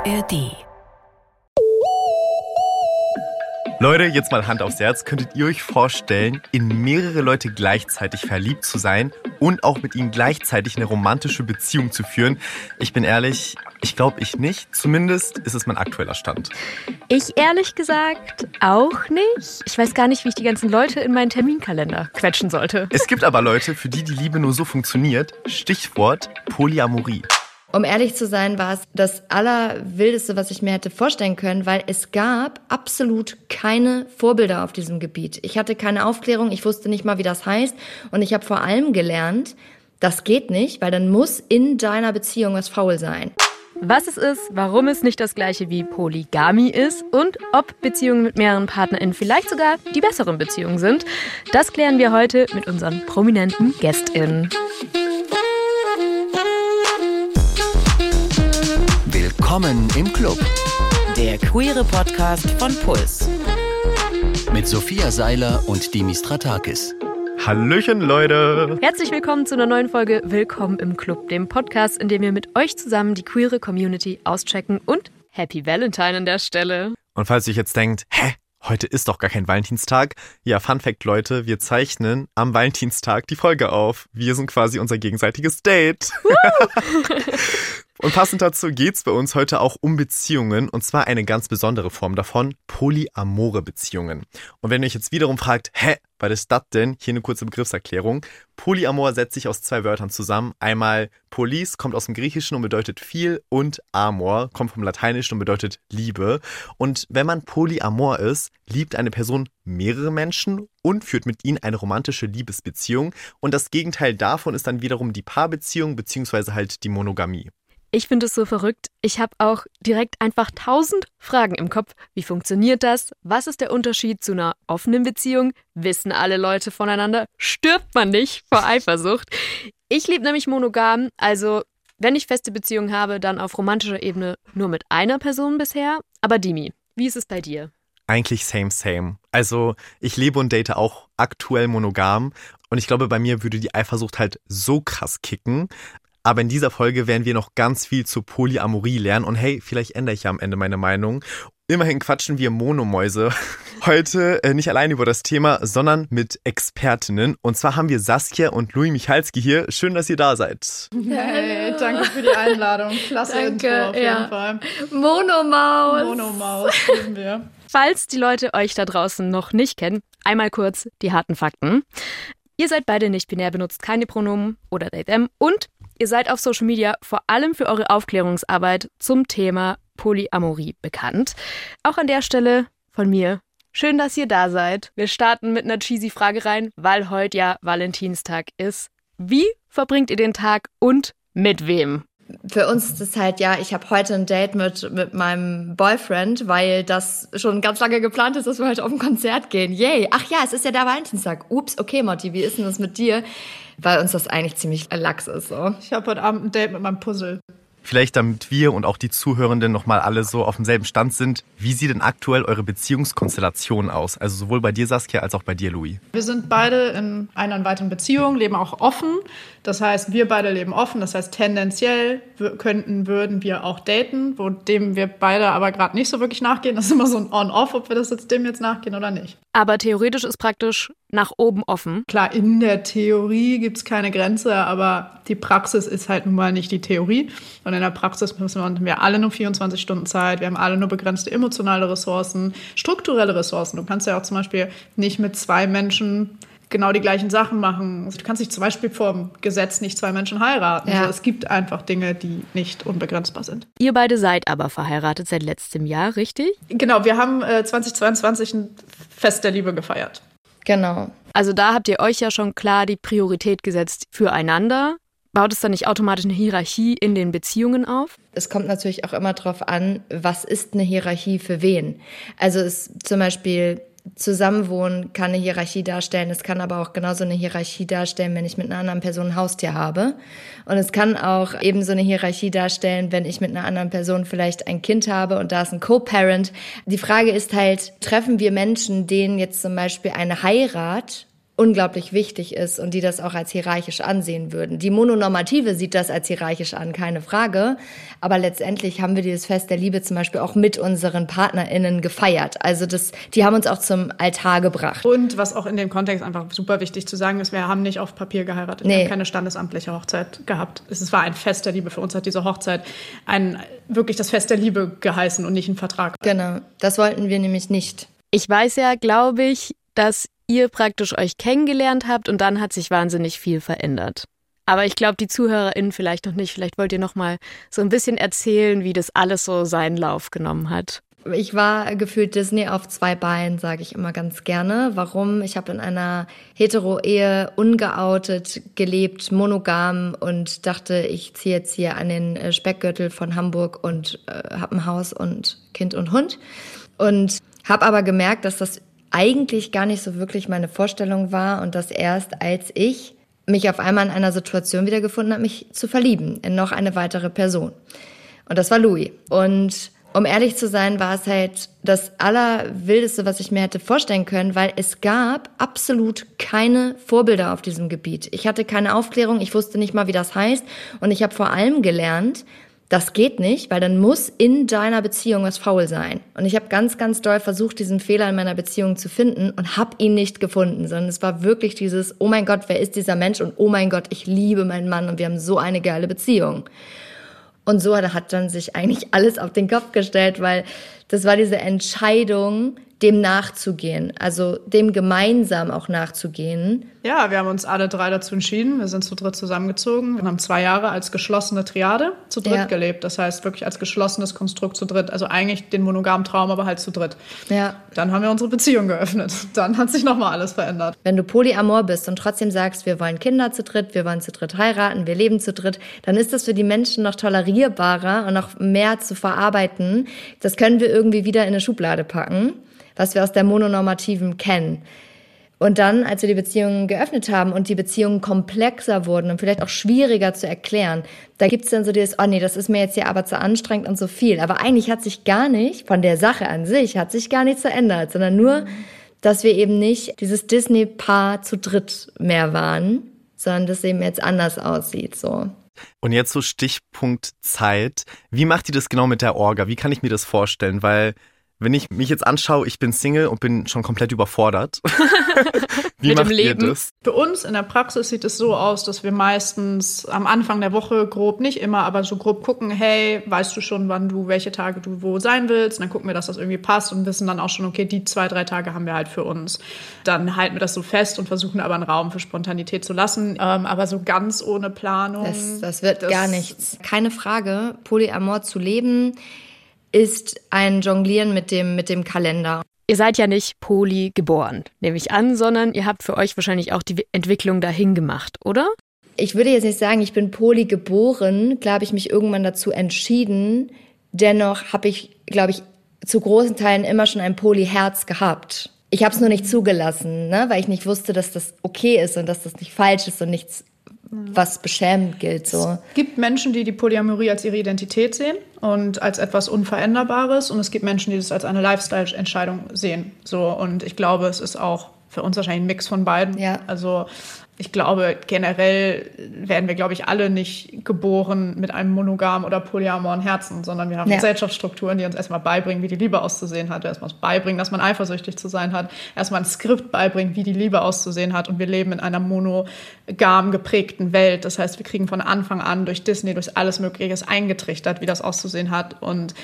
ARD. Leute, jetzt mal Hand aufs Herz. Könntet ihr euch vorstellen, in mehrere Leute gleichzeitig verliebt zu sein und auch mit ihnen gleichzeitig eine romantische Beziehung zu führen? Ich bin ehrlich, ich glaube ich nicht. Zumindest ist es mein aktueller Stand. Ich ehrlich gesagt auch nicht. Ich weiß gar nicht, wie ich die ganzen Leute in meinen Terminkalender quetschen sollte. Es gibt aber Leute, für die die Liebe nur so funktioniert. Stichwort Polyamorie. Um ehrlich zu sein, war es das Allerwildeste, was ich mir hätte vorstellen können, weil es gab absolut keine Vorbilder auf diesem Gebiet. Ich hatte keine Aufklärung, ich wusste nicht mal, wie das heißt. Und ich habe vor allem gelernt, das geht nicht, weil dann muss in deiner Beziehung was faul sein. Was es ist, warum es nicht das gleiche wie Polygamie ist und ob Beziehungen mit mehreren PartnerInnen vielleicht sogar die besseren Beziehungen sind, das klären wir heute mit unseren prominenten GästInnen. Willkommen im Club. Der queere Podcast von Puls. Mit Sophia Seiler und Dimis Stratakis. Hallöchen, Leute. Herzlich willkommen zu einer neuen Folge Willkommen im Club, dem Podcast, in dem wir mit euch zusammen die queere Community auschecken und Happy Valentine an der Stelle. Und falls ihr euch jetzt denkt, hä? Heute ist doch gar kein Valentinstag. Ja, Fun Fact, Leute, wir zeichnen am Valentinstag die Folge auf. Wir sind quasi unser gegenseitiges Date. Und passend dazu geht's bei uns heute auch um Beziehungen und zwar eine ganz besondere Form davon, polyamore Beziehungen. Und wenn ihr euch jetzt wiederum fragt, hä, was ist das denn? Hier eine kurze Begriffserklärung. Polyamor setzt sich aus zwei Wörtern zusammen. Einmal Polis kommt aus dem Griechischen und bedeutet viel und Amor kommt vom Lateinischen und bedeutet Liebe. Und wenn man polyamor ist, liebt eine Person mehrere Menschen und führt mit ihnen eine romantische Liebesbeziehung. Und das Gegenteil davon ist dann wiederum die Paarbeziehung beziehungsweise halt die Monogamie. Ich finde es so verrückt. Ich habe auch direkt einfach tausend Fragen im Kopf. Wie funktioniert das? Was ist der Unterschied zu einer offenen Beziehung? Wissen alle Leute voneinander? Stirbt man nicht vor Eifersucht? Ich liebe nämlich monogam, also wenn ich feste Beziehungen habe, dann auf romantischer Ebene nur mit einer Person bisher. Aber Dimi, wie ist es bei dir? Eigentlich same, same. Also ich lebe und date auch aktuell monogam und ich glaube, bei mir würde die Eifersucht halt so krass kicken. Aber in dieser Folge werden wir noch ganz viel zur Polyamorie lernen. Und hey, vielleicht ändere ich ja am Ende meine Meinung. Immerhin quatschen wir Monomäuse heute äh, nicht allein über das Thema, sondern mit Expertinnen. Und zwar haben wir Saskia und Louis Michalski hier. Schön, dass ihr da seid. Hey, danke für die Einladung. Klasse Danke, Intro auf jeden ja. Fall. Monomaus. Monomaus lieben wir. Falls die Leute euch da draußen noch nicht kennen, einmal kurz die harten Fakten. Ihr seid beide nicht binär, benutzt keine Pronomen oder they them und ihr seid auf Social Media vor allem für eure Aufklärungsarbeit zum Thema Polyamorie bekannt. Auch an der Stelle von mir. Schön, dass ihr da seid. Wir starten mit einer cheesy Frage rein, weil heute ja Valentinstag ist. Wie verbringt ihr den Tag und mit wem? Für uns ist es halt, ja, ich habe heute ein Date mit, mit meinem Boyfriend, weil das schon ganz lange geplant ist, dass wir heute auf ein Konzert gehen. Yay. Ach ja, es ist ja der Valentinstag. Ups, okay, Motti, wie ist denn das mit dir? Weil uns das eigentlich ziemlich lax ist, so. Ich habe heute Abend ein Date mit meinem Puzzle. Vielleicht damit wir und auch die Zuhörenden nochmal alle so auf demselben Stand sind. Wie sieht denn aktuell eure Beziehungskonstellation aus? Also sowohl bei dir, Saskia, als auch bei dir, Louis. Wir sind beide in einer weiteren Beziehung, leben auch offen. Das heißt, wir beide leben offen. Das heißt, tendenziell könnten, würden wir auch daten, wo dem wir beide aber gerade nicht so wirklich nachgehen. Das ist immer so ein On-Off, ob wir das jetzt dem jetzt nachgehen oder nicht. Aber theoretisch ist praktisch nach oben offen. Klar, in der Theorie gibt es keine Grenze, aber die Praxis ist halt nun mal nicht die Theorie. Und in der Praxis müssen wir, haben wir alle nur 24 Stunden Zeit, wir haben alle nur begrenzte emotionale Ressourcen, strukturelle Ressourcen. Du kannst ja auch zum Beispiel nicht mit zwei Menschen genau die gleichen Sachen machen. Also du kannst nicht zum Beispiel vor Gesetz nicht zwei Menschen heiraten. Ja. Also es gibt einfach Dinge, die nicht unbegrenzbar sind. Ihr beide seid aber verheiratet seit letztem Jahr, richtig? Genau, wir haben äh, 2022 ein Fest der Liebe gefeiert. Genau. Also da habt ihr euch ja schon klar die Priorität gesetzt füreinander. Baut es dann nicht automatisch eine Hierarchie in den Beziehungen auf? Es kommt natürlich auch immer drauf an, was ist eine Hierarchie für wen. Also es zum Beispiel Zusammenwohnen kann eine Hierarchie darstellen. Es kann aber auch genauso eine Hierarchie darstellen, wenn ich mit einer anderen Person ein Haustier habe. Und es kann auch eben so eine Hierarchie darstellen, wenn ich mit einer anderen Person vielleicht ein Kind habe und da ist ein Co-Parent. Die Frage ist halt, treffen wir Menschen, denen jetzt zum Beispiel eine Heirat unglaublich wichtig ist und die das auch als hierarchisch ansehen würden. Die Mononormative sieht das als hierarchisch an, keine Frage. Aber letztendlich haben wir dieses Fest der Liebe zum Beispiel auch mit unseren PartnerInnen gefeiert. Also das, die haben uns auch zum Altar gebracht. Und was auch in dem Kontext einfach super wichtig zu sagen ist, wir haben nicht auf Papier geheiratet. Nee. Wir haben keine standesamtliche Hochzeit gehabt. Es war ein Fest der Liebe. Für uns hat diese Hochzeit ein, wirklich das Fest der Liebe geheißen und nicht ein Vertrag. Genau, das wollten wir nämlich nicht. Ich weiß ja, glaube ich, dass ihr praktisch euch kennengelernt habt und dann hat sich wahnsinnig viel verändert. Aber ich glaube, die ZuhörerInnen vielleicht noch nicht. Vielleicht wollt ihr noch mal so ein bisschen erzählen, wie das alles so seinen Lauf genommen hat. Ich war gefühlt Disney auf zwei Beinen, sage ich immer ganz gerne. Warum? Ich habe in einer Hetero-Ehe ungeoutet gelebt, monogam und dachte, ich ziehe jetzt hier an den äh, Speckgürtel von Hamburg und äh, habe ein Haus und Kind und Hund. Und habe aber gemerkt, dass das eigentlich gar nicht so wirklich meine Vorstellung war und dass erst als ich mich auf einmal in einer Situation wiedergefunden habe, mich zu verlieben in noch eine weitere Person. Und das war Louis. Und um ehrlich zu sein, war es halt das Allerwildeste, was ich mir hätte vorstellen können, weil es gab absolut keine Vorbilder auf diesem Gebiet. Ich hatte keine Aufklärung, ich wusste nicht mal, wie das heißt. Und ich habe vor allem gelernt, das geht nicht, weil dann muss in deiner Beziehung was faul sein. Und ich habe ganz, ganz doll versucht, diesen Fehler in meiner Beziehung zu finden und habe ihn nicht gefunden, sondern es war wirklich dieses, oh mein Gott, wer ist dieser Mensch? Und oh mein Gott, ich liebe meinen Mann und wir haben so eine geile Beziehung. Und so hat dann sich eigentlich alles auf den Kopf gestellt, weil das war diese Entscheidung, dem nachzugehen, also dem gemeinsam auch nachzugehen. Ja, wir haben uns alle drei dazu entschieden. Wir sind zu dritt zusammengezogen. Wir haben zwei Jahre als geschlossene Triade zu dritt ja. gelebt. Das heißt wirklich als geschlossenes Konstrukt zu dritt. Also eigentlich den monogamen Traum, aber halt zu dritt. Ja. Dann haben wir unsere Beziehung geöffnet. Dann hat sich nochmal alles verändert. Wenn du polyamor bist und trotzdem sagst, wir wollen Kinder zu dritt, wir wollen zu dritt heiraten, wir leben zu dritt, dann ist das für die Menschen noch tolerierbarer und noch mehr zu verarbeiten. Das können wir irgendwie wieder in eine Schublade packen was wir aus der Mononormativen kennen. Und dann, als wir die Beziehungen geöffnet haben und die Beziehungen komplexer wurden und vielleicht auch schwieriger zu erklären, da gibt's dann so dieses, oh nee, das ist mir jetzt hier aber zu anstrengend und so viel. Aber eigentlich hat sich gar nicht, von der Sache an sich, hat sich gar nichts verändert, sondern nur, dass wir eben nicht dieses Disney-Paar zu dritt mehr waren, sondern dass es eben jetzt anders aussieht, so. Und jetzt so Stichpunkt Zeit. Wie macht ihr das genau mit der Orga? Wie kann ich mir das vorstellen? Weil wenn ich mich jetzt anschaue, ich bin Single und bin schon komplett überfordert. Wie Mit macht ihr das? Für uns in der Praxis sieht es so aus, dass wir meistens am Anfang der Woche grob, nicht immer, aber so grob gucken, hey, weißt du schon, wann du, welche Tage du wo sein willst? Und dann gucken wir, dass das irgendwie passt und wissen dann auch schon, okay, die zwei, drei Tage haben wir halt für uns. Dann halten wir das so fest und versuchen aber einen Raum für Spontanität zu lassen. Ähm, aber so ganz ohne Planung. Das, das wird das gar nichts. Keine Frage, Polyamor zu leben ist ein Jonglieren mit dem, mit dem Kalender. Ihr seid ja nicht poly geboren, nehme ich an, sondern ihr habt für euch wahrscheinlich auch die Entwicklung dahin gemacht, oder? Ich würde jetzt nicht sagen, ich bin poly geboren. Klar habe ich mich irgendwann dazu entschieden. Dennoch habe ich, glaube ich, zu großen Teilen immer schon ein Poly-Herz gehabt. Ich habe es nur nicht zugelassen, ne? weil ich nicht wusste, dass das okay ist und dass das nicht falsch ist und nichts was beschämend gilt. So. Es gibt Menschen, die die Polyamorie als ihre Identität sehen und als etwas Unveränderbares und es gibt Menschen, die das als eine Lifestyle-Entscheidung sehen. So und ich glaube, es ist auch für uns wahrscheinlich ein Mix von beiden. Ja. Also ich glaube, generell werden wir, glaube ich, alle nicht geboren mit einem monogamen oder polyamoren Herzen, sondern wir haben ja. Gesellschaftsstrukturen, die uns erstmal beibringen, wie die Liebe auszusehen hat, erstmal beibringen, dass man eifersüchtig zu sein hat, erstmal ein Skript beibringen, wie die Liebe auszusehen hat. Und wir leben in einer monogam geprägten Welt. Das heißt, wir kriegen von Anfang an durch Disney, durch alles Mögliche eingetrichtert, wie das auszusehen hat. Und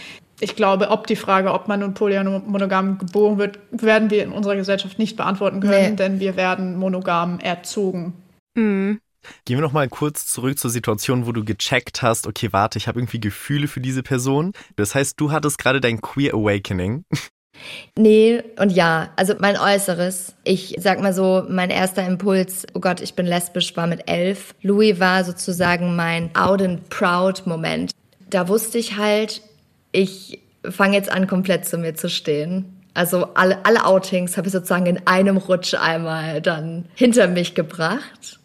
ich glaube, ob die Frage, ob man nun polymonogam geboren wird, werden wir in unserer Gesellschaft nicht beantworten können, nee. denn wir werden monogam erzogen. Mhm. Gehen wir noch mal kurz zurück zur Situation, wo du gecheckt hast, okay, warte, ich habe irgendwie Gefühle für diese Person. Das heißt, du hattest gerade dein Queer Awakening. Nee und ja, also mein Äußeres. Ich sag mal so, mein erster Impuls, oh Gott, ich bin lesbisch, war mit elf. Louis war sozusagen mein out and proud Moment. Da wusste ich halt, ich fange jetzt an, komplett zu mir zu stehen. Also alle, alle Outings habe ich sozusagen in einem Rutsch einmal dann hinter mich gebracht.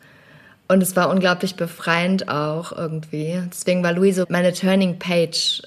Und es war unglaublich befreiend auch irgendwie. Deswegen war Louise meine Turning Page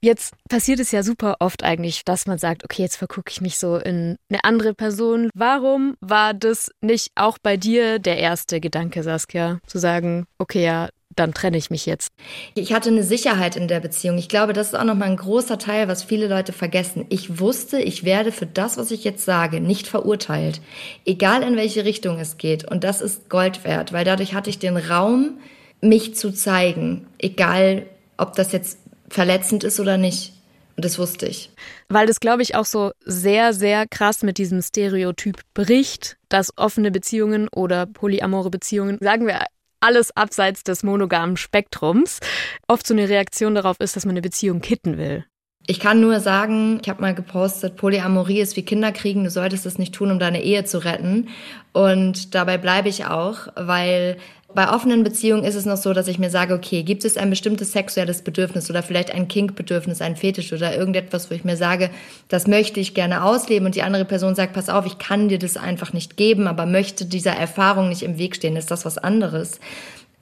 Jetzt passiert es ja super oft eigentlich, dass man sagt, okay, jetzt vergucke ich mich so in eine andere Person. Warum war das nicht auch bei dir der erste Gedanke, Saskia, zu sagen, okay, ja, dann trenne ich mich jetzt. Ich hatte eine Sicherheit in der Beziehung. Ich glaube, das ist auch nochmal ein großer Teil, was viele Leute vergessen. Ich wusste, ich werde für das, was ich jetzt sage, nicht verurteilt. Egal in welche Richtung es geht. Und das ist Gold wert, weil dadurch hatte ich den Raum, mich zu zeigen. Egal, ob das jetzt verletzend ist oder nicht. Und das wusste ich. Weil das, glaube ich, auch so sehr, sehr krass mit diesem Stereotyp bricht, dass offene Beziehungen oder polyamore Beziehungen, sagen wir alles abseits des monogamen Spektrums, oft so eine Reaktion darauf ist, dass man eine Beziehung kitten will. Ich kann nur sagen, ich habe mal gepostet, Polyamorie ist wie Kinderkriegen, du solltest es nicht tun, um deine Ehe zu retten. Und dabei bleibe ich auch, weil bei offenen Beziehungen ist es noch so, dass ich mir sage, okay, gibt es ein bestimmtes sexuelles Bedürfnis oder vielleicht ein Kinkbedürfnis, ein Fetisch oder irgendetwas, wo ich mir sage, das möchte ich gerne ausleben und die andere Person sagt, pass auf, ich kann dir das einfach nicht geben, aber möchte dieser Erfahrung nicht im Weg stehen, ist das was anderes.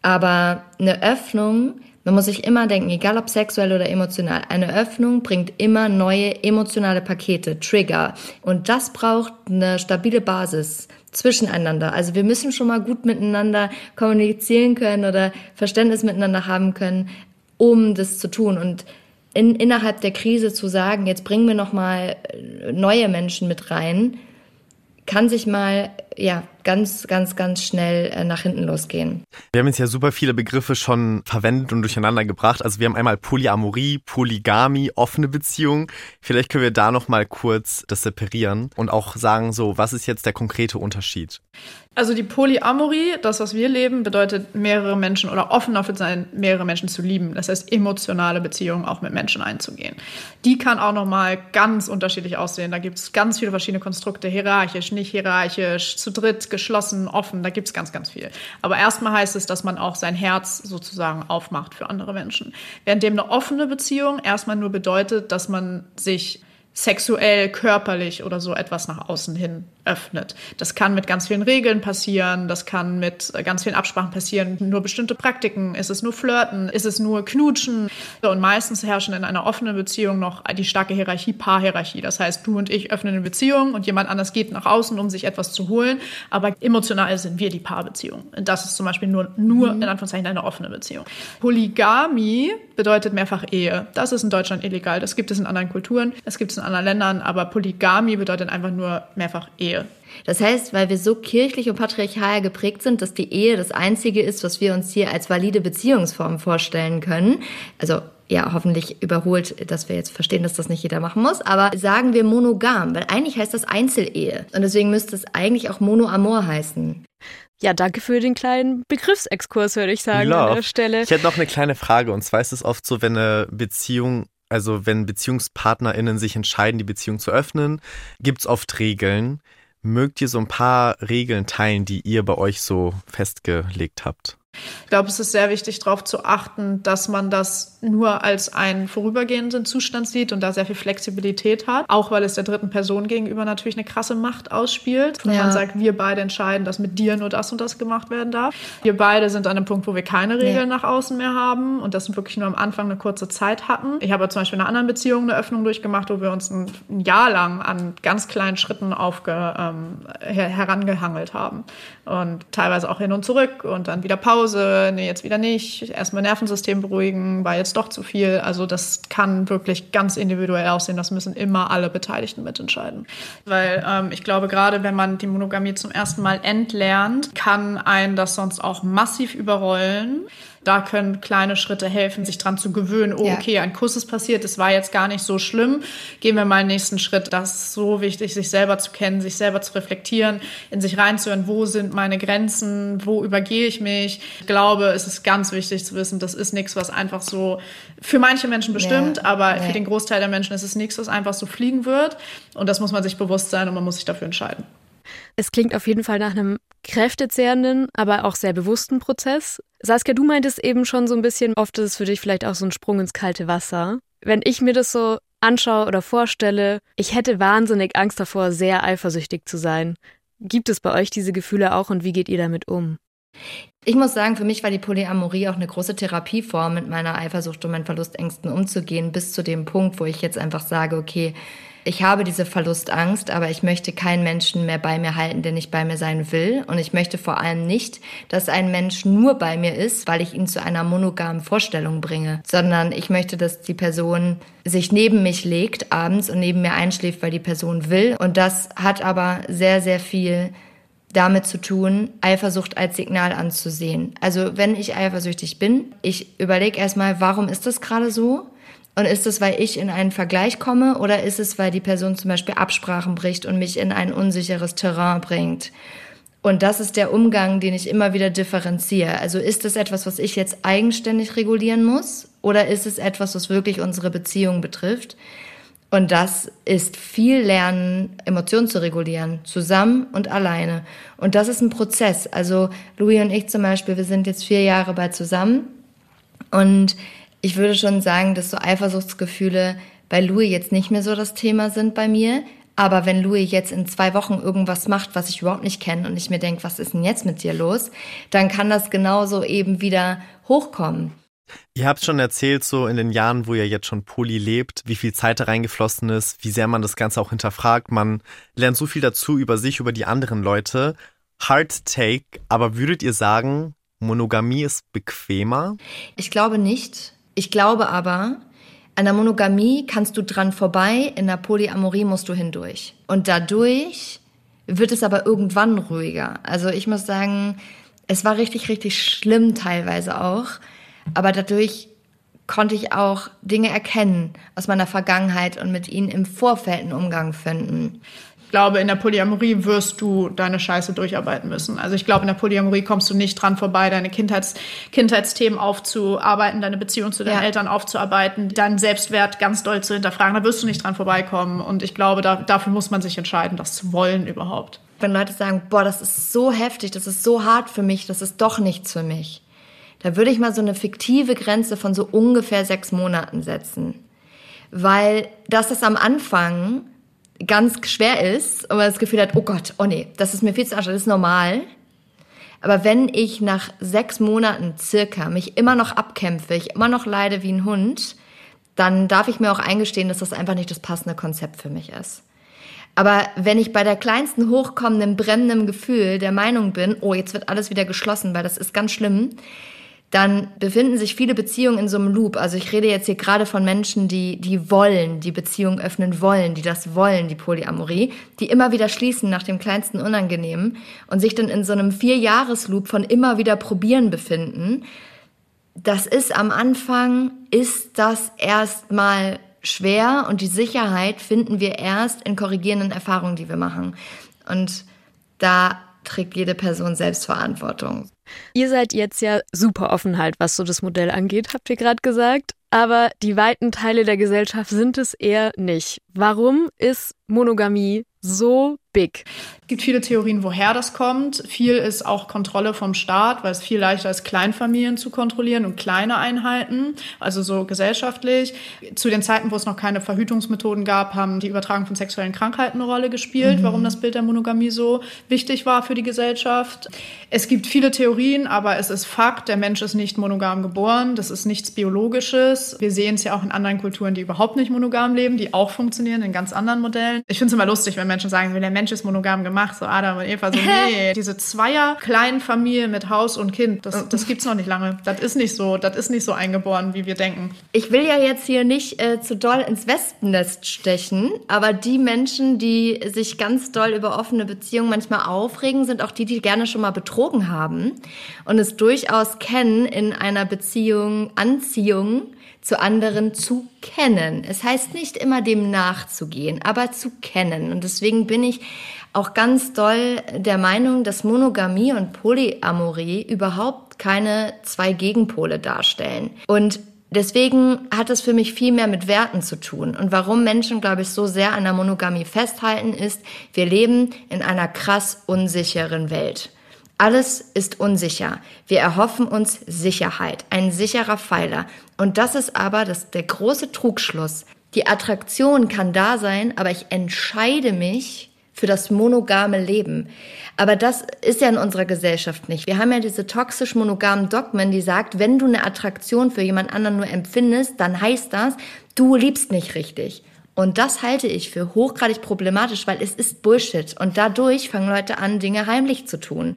Aber eine Öffnung, man muss sich immer denken, egal ob sexuell oder emotional, eine Öffnung bringt immer neue emotionale Pakete, Trigger. Und das braucht eine stabile Basis zwischeneinander. Also wir müssen schon mal gut miteinander kommunizieren können oder Verständnis miteinander haben können, um das zu tun. Und in, innerhalb der Krise zu sagen, jetzt bringen wir noch mal neue Menschen mit rein, kann sich mal ja ganz, ganz, ganz schnell äh, nach hinten losgehen. Wir haben jetzt ja super viele Begriffe schon verwendet und durcheinander gebracht. Also wir haben einmal Polyamorie, Polygamie, offene Beziehung. Vielleicht können wir da noch mal kurz das separieren und auch sagen, so was ist jetzt der konkrete Unterschied? Also die Polyamorie, das, was wir leben, bedeutet mehrere Menschen oder offen dafür sein, mehrere Menschen zu lieben. Das heißt, emotionale Beziehungen auch mit Menschen einzugehen. Die kann auch nochmal ganz unterschiedlich aussehen. Da gibt es ganz viele verschiedene Konstrukte, hierarchisch, nicht hierarchisch, zu dritt, geschlossen, offen, da gibt es ganz, ganz viel. Aber erstmal heißt es, dass man auch sein Herz sozusagen aufmacht für andere Menschen. Währenddem eine offene Beziehung erstmal nur bedeutet, dass man sich sexuell, körperlich oder so etwas nach außen hin öffnet. Das kann mit ganz vielen Regeln passieren, das kann mit ganz vielen Absprachen passieren, nur bestimmte Praktiken, ist es nur Flirten, ist es nur Knutschen. Und meistens herrschen in einer offenen Beziehung noch die starke Hierarchie, Paarhierarchie. Das heißt, du und ich öffnen eine Beziehung und jemand anders geht nach außen, um sich etwas zu holen, aber emotional sind wir die Paarbeziehung. Das ist zum Beispiel nur, nur mhm. in Anführungszeichen eine offene Beziehung. Polygamie bedeutet mehrfach Ehe. Das ist in Deutschland illegal, das gibt es in anderen Kulturen, das gibt es in anderen Ländern, aber Polygamie bedeutet einfach nur mehrfach Ehe. Ehe. Das heißt, weil wir so kirchlich und patriarchal geprägt sind, dass die Ehe das Einzige ist, was wir uns hier als valide Beziehungsform vorstellen können. Also ja, hoffentlich überholt, dass wir jetzt verstehen, dass das nicht jeder machen muss. Aber sagen wir monogam, weil eigentlich heißt das Einzelehe. Und deswegen müsste es eigentlich auch monoamor heißen. Ja, danke für den kleinen Begriffsexkurs, würde ich sagen, Love. an der Stelle. Ich hätte noch eine kleine Frage. Und zwar ist es oft so, wenn eine Beziehung also wenn BeziehungspartnerInnen sich entscheiden, die Beziehung zu öffnen, gibt es oft Regeln. Mögt ihr so ein paar Regeln teilen, die ihr bei euch so festgelegt habt? Ich glaube, es ist sehr wichtig, darauf zu achten, dass man das nur als einen vorübergehenden Zustand sieht und da sehr viel Flexibilität hat. Auch weil es der dritten Person gegenüber natürlich eine krasse Macht ausspielt. Und ja. man sagt, wir beide entscheiden, dass mit dir nur das und das gemacht werden darf. Wir beide sind an einem Punkt, wo wir keine Regeln ja. nach außen mehr haben und das wirklich nur am Anfang eine kurze Zeit hatten. Ich habe zum Beispiel in einer anderen Beziehung eine Öffnung durchgemacht, wo wir uns ein, ein Jahr lang an ganz kleinen Schritten aufge, ähm, her herangehangelt haben. Und teilweise auch hin und zurück und dann wieder Pause Hause, nee, jetzt wieder nicht, erstmal Nervensystem beruhigen, war jetzt doch zu viel. Also das kann wirklich ganz individuell aussehen. Das müssen immer alle Beteiligten mitentscheiden. Weil ähm, ich glaube, gerade wenn man die Monogamie zum ersten Mal entlernt, kann einen das sonst auch massiv überrollen. Da können kleine Schritte helfen, sich dran zu gewöhnen. Oh, ja. okay, ein Kuss ist passiert, es war jetzt gar nicht so schlimm. Gehen wir mal den nächsten Schritt. Das ist so wichtig, sich selber zu kennen, sich selber zu reflektieren, in sich reinzuhören, wo sind meine Grenzen, wo übergehe ich mich. Ich glaube, es ist ganz wichtig zu wissen, das ist nichts, was einfach so für manche Menschen bestimmt, ja. aber ja. für den Großteil der Menschen ist es nichts, was einfach so fliegen wird. Und das muss man sich bewusst sein und man muss sich dafür entscheiden. Es klingt auf jeden Fall nach einem kräftezehrenden, aber auch sehr bewussten Prozess. Saskia, du meintest eben schon so ein bisschen, oft ist es für dich vielleicht auch so ein Sprung ins kalte Wasser. Wenn ich mir das so anschaue oder vorstelle, ich hätte wahnsinnig Angst davor, sehr eifersüchtig zu sein. Gibt es bei euch diese Gefühle auch und wie geht ihr damit um? Ich muss sagen, für mich war die Polyamorie auch eine große Therapieform, mit meiner Eifersucht und meinen Verlustängsten umzugehen, bis zu dem Punkt, wo ich jetzt einfach sage, okay, ich habe diese Verlustangst, aber ich möchte keinen Menschen mehr bei mir halten, der nicht bei mir sein will. Und ich möchte vor allem nicht, dass ein Mensch nur bei mir ist, weil ich ihn zu einer monogamen Vorstellung bringe, sondern ich möchte, dass die Person sich neben mich legt abends und neben mir einschläft, weil die Person will. Und das hat aber sehr, sehr viel damit zu tun, Eifersucht als Signal anzusehen. Also wenn ich eifersüchtig bin, ich überlege erstmal, warum ist das gerade so? Und ist es, weil ich in einen Vergleich komme oder ist es, weil die Person zum Beispiel Absprachen bricht und mich in ein unsicheres Terrain bringt? Und das ist der Umgang, den ich immer wieder differenziere. Also ist es etwas, was ich jetzt eigenständig regulieren muss oder ist es etwas, was wirklich unsere Beziehung betrifft? Und das ist viel Lernen, Emotionen zu regulieren, zusammen und alleine. Und das ist ein Prozess. Also Louis und ich zum Beispiel, wir sind jetzt vier Jahre bald zusammen. Und ich würde schon sagen, dass so Eifersuchtsgefühle bei Louis jetzt nicht mehr so das Thema sind bei mir. Aber wenn Louis jetzt in zwei Wochen irgendwas macht, was ich überhaupt nicht kenne und ich mir denke, was ist denn jetzt mit dir los, dann kann das genauso eben wieder hochkommen. Ihr habt schon erzählt, so in den Jahren, wo ihr jetzt schon Poly lebt, wie viel Zeit da reingeflossen ist, wie sehr man das Ganze auch hinterfragt. Man lernt so viel dazu über sich, über die anderen Leute. Hard Take, aber würdet ihr sagen, Monogamie ist bequemer? Ich glaube nicht. Ich glaube aber, an der Monogamie kannst du dran vorbei, in der Polyamorie musst du hindurch. Und dadurch wird es aber irgendwann ruhiger. Also ich muss sagen, es war richtig, richtig schlimm teilweise auch. Aber dadurch konnte ich auch Dinge erkennen aus meiner Vergangenheit und mit ihnen im Vorfeld einen Umgang finden. Ich glaube, in der Polyamorie wirst du deine Scheiße durcharbeiten müssen. Also ich glaube, in der Polyamorie kommst du nicht dran vorbei, deine Kindheits Kindheitsthemen aufzuarbeiten, deine Beziehung zu deinen ja. Eltern aufzuarbeiten, deinen Selbstwert ganz doll zu hinterfragen. Da wirst du nicht dran vorbeikommen. Und ich glaube, da, dafür muss man sich entscheiden, das zu wollen überhaupt. Wenn Leute sagen, boah, das ist so heftig, das ist so hart für mich, das ist doch nichts für mich da würde ich mal so eine fiktive Grenze von so ungefähr sechs Monaten setzen. Weil das ist am Anfang ganz schwer ist und man das Gefühl hat, oh Gott, oh nee, das ist mir viel zu anstrengend, das ist normal. Aber wenn ich nach sechs Monaten circa mich immer noch abkämpfe, ich immer noch leide wie ein Hund, dann darf ich mir auch eingestehen, dass das einfach nicht das passende Konzept für mich ist. Aber wenn ich bei der kleinsten hochkommenden, brennenden Gefühl der Meinung bin, oh, jetzt wird alles wieder geschlossen, weil das ist ganz schlimm, dann befinden sich viele Beziehungen in so einem Loop. Also ich rede jetzt hier gerade von Menschen, die, die wollen, die Beziehung öffnen wollen, die das wollen, die Polyamorie, die immer wieder schließen nach dem kleinsten Unangenehmen und sich dann in so einem Vier-Jahres-Loop von immer wieder probieren befinden. Das ist am Anfang, ist das erstmal schwer und die Sicherheit finden wir erst in korrigierenden Erfahrungen, die wir machen. Und da trägt jede Person Selbstverantwortung. Ihr seid jetzt ja super offen halt, was so das Modell angeht, habt ihr gerade gesagt. Aber die weiten Teile der Gesellschaft sind es eher nicht. Warum ist Monogamie so big? Es gibt viele Theorien, woher das kommt. Viel ist auch Kontrolle vom Staat, weil es viel leichter ist, Kleinfamilien zu kontrollieren und kleine Einheiten, also so gesellschaftlich. Zu den Zeiten, wo es noch keine Verhütungsmethoden gab, haben die Übertragung von sexuellen Krankheiten eine Rolle gespielt, mhm. warum das Bild der Monogamie so wichtig war für die Gesellschaft. Es gibt viele Theorien, aber es ist Fakt, der Mensch ist nicht monogam geboren, das ist nichts Biologisches. Wir sehen es ja auch in anderen Kulturen, die überhaupt nicht monogam leben, die auch funktionieren in ganz anderen Modellen. Ich finde es immer lustig, wenn Menschen sagen, der Mensch ist monogam gemacht, so Adam und Eva, so nee. Diese Zweier kleinen Familie mit Haus und Kind, das, das gibt's noch nicht lange. Das ist nicht so, das ist nicht so eingeboren, wie wir denken. Ich will ja jetzt hier nicht äh, zu doll ins Wespennest stechen, aber die Menschen, die sich ganz doll über offene Beziehungen manchmal aufregen, sind auch die, die gerne schon mal betrogen haben und es durchaus kennen, in einer Beziehung Anziehung zu anderen zu kennen. Es heißt nicht immer dem nachzugehen, aber zu kennen. Und deswegen bin ich auch ganz doll der Meinung, dass Monogamie und Polyamorie überhaupt keine zwei Gegenpole darstellen. Und Deswegen hat es für mich viel mehr mit Werten zu tun. Und warum Menschen, glaube ich, so sehr an der Monogamie festhalten, ist, wir leben in einer krass unsicheren Welt. Alles ist unsicher. Wir erhoffen uns Sicherheit, ein sicherer Pfeiler. Und das ist aber das, der große Trugschluss. Die Attraktion kann da sein, aber ich entscheide mich für das monogame Leben. Aber das ist ja in unserer Gesellschaft nicht. Wir haben ja diese toxisch monogamen Dogmen, die sagt, wenn du eine Attraktion für jemand anderen nur empfindest, dann heißt das, du liebst nicht richtig. Und das halte ich für hochgradig problematisch, weil es ist Bullshit. Und dadurch fangen Leute an, Dinge heimlich zu tun.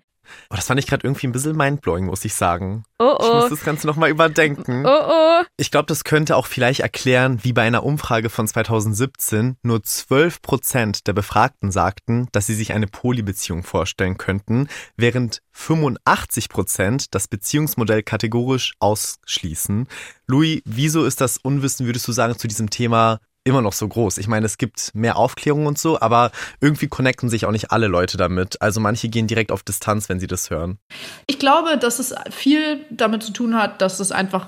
Oh, das fand ich gerade irgendwie ein bisschen mindblowing, muss ich sagen. Oh oh. Ich muss das Ganze nochmal überdenken. Oh oh. Ich glaube, das könnte auch vielleicht erklären, wie bei einer Umfrage von 2017 nur 12 Prozent der Befragten sagten, dass sie sich eine Polybeziehung vorstellen könnten, während 85 Prozent das Beziehungsmodell kategorisch ausschließen. Louis, wieso ist das Unwissen, würdest du sagen, zu diesem Thema immer noch so groß. Ich meine, es gibt mehr Aufklärung und so, aber irgendwie connecten sich auch nicht alle Leute damit. Also manche gehen direkt auf Distanz, wenn sie das hören. Ich glaube, dass es viel damit zu tun hat, dass es einfach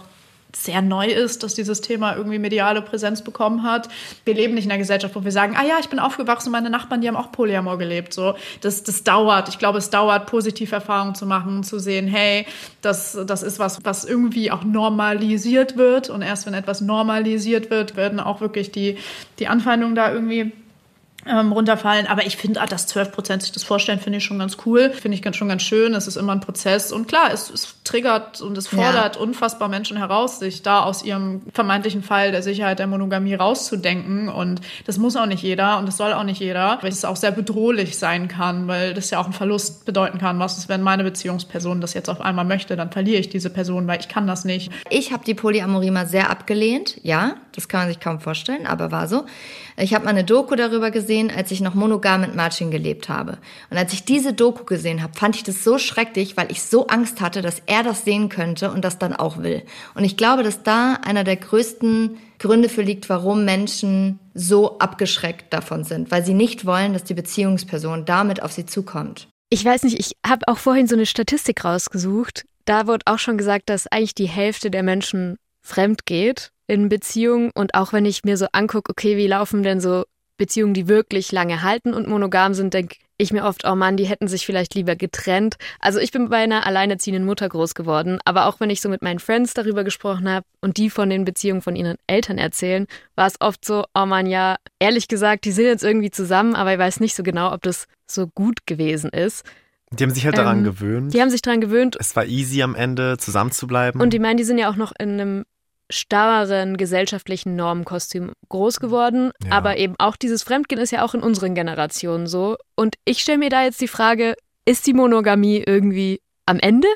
sehr neu ist, dass dieses Thema irgendwie mediale Präsenz bekommen hat. Wir leben nicht in einer Gesellschaft, wo wir sagen, ah ja, ich bin aufgewachsen, meine Nachbarn, die haben auch Polyamor gelebt. So, das, das dauert. Ich glaube, es dauert, positive Erfahrungen zu machen, zu sehen, hey, das, das ist was, was irgendwie auch normalisiert wird. Und erst wenn etwas normalisiert wird, werden auch wirklich die, die Anfeindungen da irgendwie ähm, runterfallen. Aber ich finde, ah, dass 12 Prozent sich das vorstellen, finde ich schon ganz cool. Finde ich ganz, schon ganz schön. Es ist immer ein Prozess. Und klar, es, es triggert und es fordert ja. unfassbar Menschen heraus, sich da aus ihrem vermeintlichen Fall der Sicherheit der Monogamie rauszudenken. Und das muss auch nicht jeder und das soll auch nicht jeder, weil es auch sehr bedrohlich sein kann, weil das ja auch einen Verlust bedeuten kann. Was ist, wenn meine Beziehungsperson das jetzt auf einmal möchte? Dann verliere ich diese Person, weil ich kann das nicht. Ich habe die Polyamorie mal sehr abgelehnt. Ja, das kann man sich kaum vorstellen, aber war so. Ich habe mal eine Doku darüber gesehen, als ich noch monogam mit Martin gelebt habe. Und als ich diese Doku gesehen habe, fand ich das so schrecklich, weil ich so Angst hatte, dass er das sehen könnte und das dann auch will. Und ich glaube, dass da einer der größten Gründe für liegt, warum Menschen so abgeschreckt davon sind, weil sie nicht wollen, dass die Beziehungsperson damit auf sie zukommt. Ich weiß nicht, ich habe auch vorhin so eine Statistik rausgesucht. Da wurde auch schon gesagt, dass eigentlich die Hälfte der Menschen fremd geht in Beziehungen und auch wenn ich mir so angucke, okay, wie laufen denn so Beziehungen, die wirklich lange halten und monogam sind, denke ich mir oft, oh Mann, die hätten sich vielleicht lieber getrennt. Also ich bin bei einer alleinerziehenden Mutter groß geworden, aber auch wenn ich so mit meinen Friends darüber gesprochen habe und die von den Beziehungen von ihren Eltern erzählen, war es oft so, oh Mann, ja, ehrlich gesagt, die sind jetzt irgendwie zusammen, aber ich weiß nicht so genau, ob das so gut gewesen ist. Die haben sich halt daran ähm, gewöhnt. Die haben sich daran gewöhnt. Es war easy am Ende, zusammen zu bleiben. Und die meinen, die sind ja auch noch in einem starren gesellschaftlichen Normenkostüm groß geworden. Ja. Aber eben auch dieses Fremdgehen ist ja auch in unseren Generationen so. Und ich stelle mir da jetzt die Frage, ist die Monogamie irgendwie am Ende?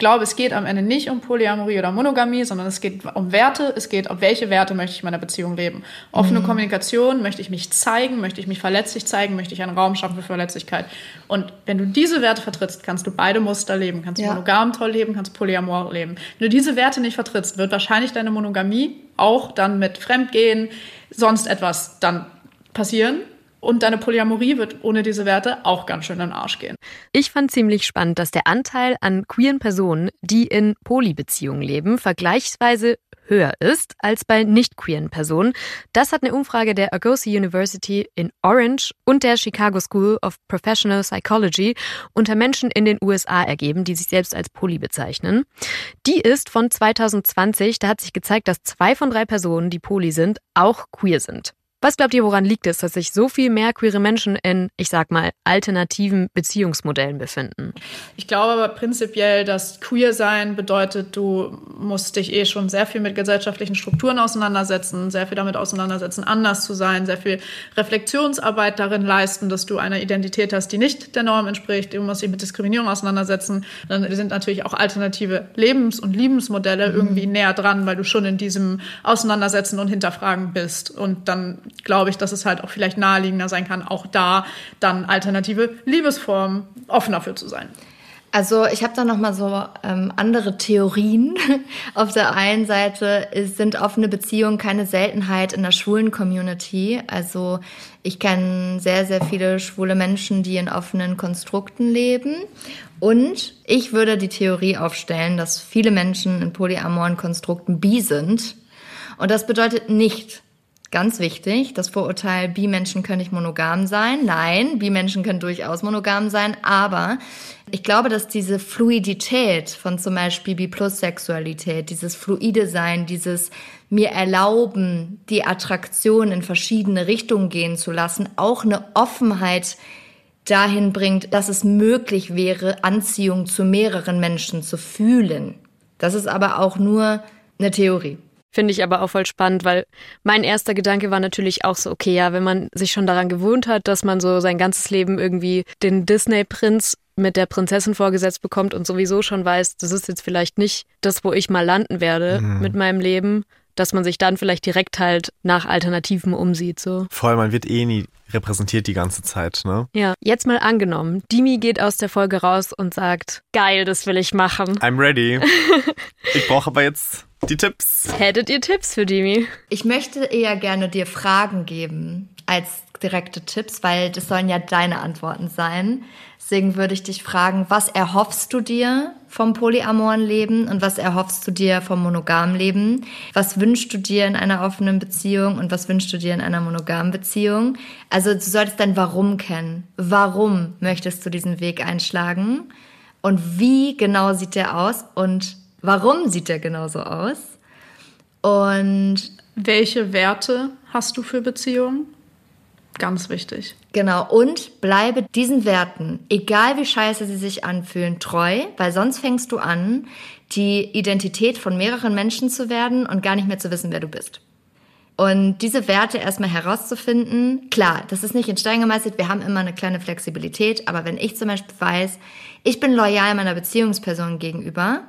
Glaube, es geht am Ende nicht um Polyamorie oder Monogamie, sondern es geht um Werte. Es geht um welche Werte möchte ich in meiner Beziehung leben. Offene mhm. Kommunikation, möchte ich mich zeigen, möchte ich mich verletzlich zeigen, möchte ich einen Raum schaffen für Verletzlichkeit. Und wenn du diese Werte vertrittst, kannst du beide Muster leben. Kannst du ja. monogam toll leben, kannst Polyamor leben. Wenn du diese Werte nicht vertrittst, wird wahrscheinlich deine Monogamie auch dann mit Fremdgehen, sonst etwas dann passieren. Und deine Polyamorie wird ohne diese Werte auch ganz schön in den Arsch gehen. Ich fand ziemlich spannend, dass der Anteil an queeren Personen, die in Polybeziehungen leben, vergleichsweise höher ist als bei nicht queeren Personen. Das hat eine Umfrage der Argosy University in Orange und der Chicago School of Professional Psychology unter Menschen in den USA ergeben, die sich selbst als poly bezeichnen. Die ist von 2020, da hat sich gezeigt, dass zwei von drei Personen, die poly sind, auch queer sind. Was glaubt ihr, woran liegt es, dass sich so viel mehr queere Menschen in, ich sag mal, alternativen Beziehungsmodellen befinden? Ich glaube aber prinzipiell, dass queer sein bedeutet, du musst dich eh schon sehr viel mit gesellschaftlichen Strukturen auseinandersetzen, sehr viel damit auseinandersetzen, anders zu sein, sehr viel Reflexionsarbeit darin leisten, dass du eine Identität hast, die nicht der Norm entspricht. Du musst dich mit Diskriminierung auseinandersetzen. Dann sind natürlich auch alternative Lebens- und Liebensmodelle mhm. irgendwie näher dran, weil du schon in diesem Auseinandersetzen und Hinterfragen bist. Und dann glaube ich, dass es halt auch vielleicht naheliegender sein kann, auch da dann alternative Liebesformen offen dafür zu sein. Also ich habe da noch mal so ähm, andere Theorien. Auf der einen Seite ist, sind offene Beziehungen keine Seltenheit in der schwulen Community. Also ich kenne sehr, sehr viele schwule Menschen, die in offenen Konstrukten leben. Und ich würde die Theorie aufstellen, dass viele Menschen in polyamoren Konstrukten bi sind. Und das bedeutet nicht, Ganz wichtig, das Vorurteil, Bi-Menschen können nicht monogam sein. Nein, Bi-Menschen können durchaus monogam sein, aber Ich glaube, dass diese Fluidität von zum Beispiel Bi-Plus-Sexualität, dieses fluide Sein, dieses mir erlauben, die Attraktion in verschiedene Richtungen gehen zu lassen, auch eine Offenheit dahin bringt, dass es möglich wäre, Anziehung zu mehreren Menschen zu fühlen. Das ist aber auch nur eine Theorie. Finde ich aber auch voll spannend, weil mein erster Gedanke war natürlich auch so, okay, ja, wenn man sich schon daran gewohnt hat, dass man so sein ganzes Leben irgendwie den Disney-Prinz mit der Prinzessin vorgesetzt bekommt und sowieso schon weiß, das ist jetzt vielleicht nicht das, wo ich mal landen werde mhm. mit meinem Leben, dass man sich dann vielleicht direkt halt nach Alternativen umsieht. So. Vor allem, man wird eh nie repräsentiert die ganze Zeit, ne? Ja, jetzt mal angenommen, Dimi geht aus der Folge raus und sagt, geil, das will ich machen. I'm ready. ich brauche aber jetzt die Tipps. Hättet ihr Tipps für Dimi? Ich möchte eher gerne dir Fragen geben als direkte Tipps, weil das sollen ja deine Antworten sein. Deswegen würde ich dich fragen, was erhoffst du dir vom polyamoren Leben und was erhoffst du dir vom monogamen Leben? Was wünschst du dir in einer offenen Beziehung und was wünschst du dir in einer monogamen Beziehung? Also du solltest dein Warum kennen. Warum möchtest du diesen Weg einschlagen? Und wie genau sieht der aus? Und warum sieht der genauso aus? Und welche Werte hast du für Beziehungen? Ganz wichtig. Genau, und bleibe diesen Werten, egal wie scheiße sie sich anfühlen, treu, weil sonst fängst du an, die Identität von mehreren Menschen zu werden und gar nicht mehr zu wissen, wer du bist. Und diese Werte erstmal herauszufinden, klar, das ist nicht in Stein gemeißelt, wir haben immer eine kleine Flexibilität, aber wenn ich zum Beispiel weiß, ich bin loyal meiner Beziehungsperson gegenüber,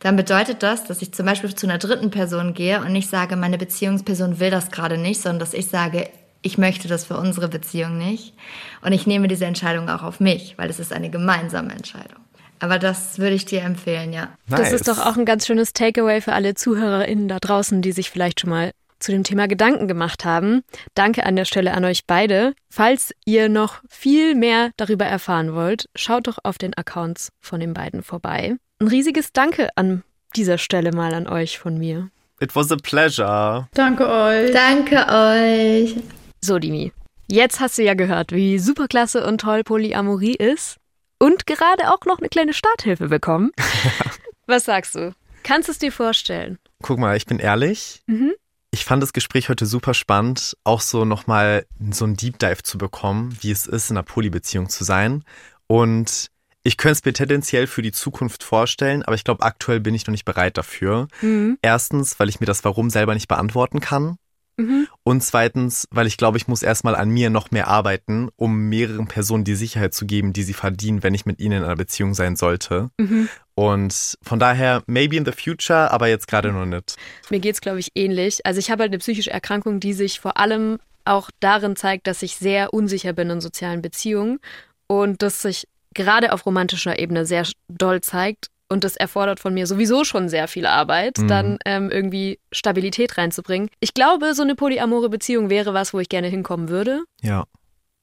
dann bedeutet das, dass ich zum Beispiel zu einer dritten Person gehe und nicht sage, meine Beziehungsperson will das gerade nicht, sondern dass ich sage, ich möchte das für unsere Beziehung nicht. Und ich nehme diese Entscheidung auch auf mich, weil es ist eine gemeinsame Entscheidung. Aber das würde ich dir empfehlen, ja. Nice. Das ist doch auch ein ganz schönes Takeaway für alle ZuhörerInnen da draußen, die sich vielleicht schon mal zu dem Thema Gedanken gemacht haben. Danke an der Stelle an euch beide. Falls ihr noch viel mehr darüber erfahren wollt, schaut doch auf den Accounts von den beiden vorbei. Ein riesiges Danke an dieser Stelle mal an euch von mir. It was a pleasure. Danke euch. Danke euch. So, Dimi, jetzt hast du ja gehört, wie superklasse und toll Polyamorie ist und gerade auch noch eine kleine Starthilfe bekommen. Was sagst du? Kannst du es dir vorstellen? Guck mal, ich bin ehrlich. Mhm. Ich fand das Gespräch heute super spannend, auch so nochmal so einen Deep Dive zu bekommen, wie es ist, in einer Polybeziehung zu sein. Und ich könnte es mir tendenziell für die Zukunft vorstellen, aber ich glaube, aktuell bin ich noch nicht bereit dafür. Mhm. Erstens, weil ich mir das Warum selber nicht beantworten kann. Mhm. Und zweitens, weil ich glaube, ich muss erstmal an mir noch mehr arbeiten, um mehreren Personen die Sicherheit zu geben, die sie verdienen, wenn ich mit ihnen in einer Beziehung sein sollte. Mhm. Und von daher, maybe in the future, aber jetzt gerade noch nicht. Mir geht's, glaube ich, ähnlich. Also ich habe halt eine psychische Erkrankung, die sich vor allem auch darin zeigt, dass ich sehr unsicher bin in sozialen Beziehungen und das sich gerade auf romantischer Ebene sehr doll zeigt und das erfordert von mir sowieso schon sehr viel Arbeit, mhm. dann ähm, irgendwie Stabilität reinzubringen. Ich glaube, so eine polyamore Beziehung wäre was, wo ich gerne hinkommen würde. Ja.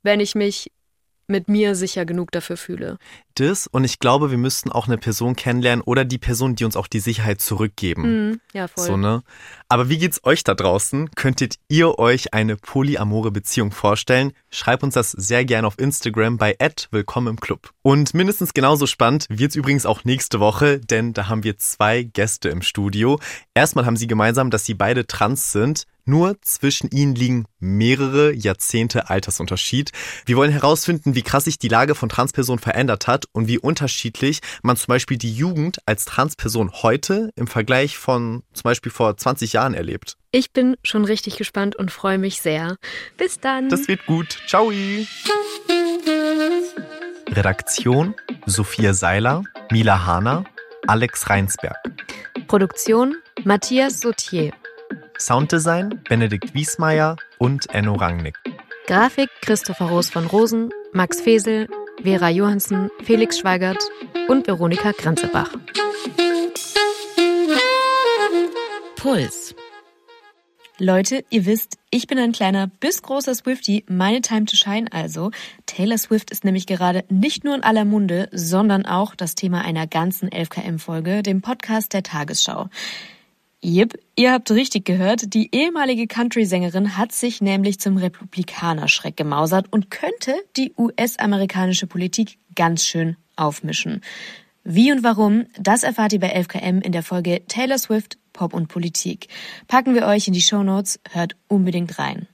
Wenn ich mich mit mir sicher genug dafür fühle. Das und ich glaube, wir müssten auch eine Person kennenlernen oder die Person, die uns auch die Sicherheit zurückgeben. Mm, ja, voll. So, ne? Aber wie geht's euch da draußen? Könntet ihr euch eine polyamore Beziehung vorstellen? Schreibt uns das sehr gerne auf Instagram bei Willkommen im Club. Und mindestens genauso spannend wird's übrigens auch nächste Woche, denn da haben wir zwei Gäste im Studio. Erstmal haben sie gemeinsam, dass sie beide trans sind. Nur zwischen ihnen liegen mehrere Jahrzehnte Altersunterschied. Wir wollen herausfinden, wie krass sich die Lage von Transpersonen verändert hat und wie unterschiedlich man zum Beispiel die Jugend als Transperson heute im Vergleich von zum Beispiel vor 20 Jahren erlebt. Ich bin schon richtig gespannt und freue mich sehr. Bis dann. Das wird gut. Ciao. Redaktion Sophia Seiler, Mila Hahner, Alex Reinsberg. Produktion Matthias Sautier. Sounddesign Benedikt Wiesmeier und Enno Rangnick. Grafik Christopher Roos von Rosen, Max Fesel, Vera Johansen, Felix Schweigert und Veronika Grenzebach. Puls. Leute, ihr wisst, ich bin ein kleiner bis großer Swifty, meine Time to Shine also. Taylor Swift ist nämlich gerade nicht nur in aller Munde, sondern auch das Thema einer ganzen 11KM-Folge, dem Podcast der Tagesschau. Jep, ihr habt richtig gehört. Die ehemalige Country-Sängerin hat sich nämlich zum Republikanerschreck gemausert und könnte die US-amerikanische Politik ganz schön aufmischen. Wie und warum, das erfahrt ihr bei 11KM in der Folge Taylor Swift, Pop und Politik. Packen wir euch in die Show Notes, hört unbedingt rein.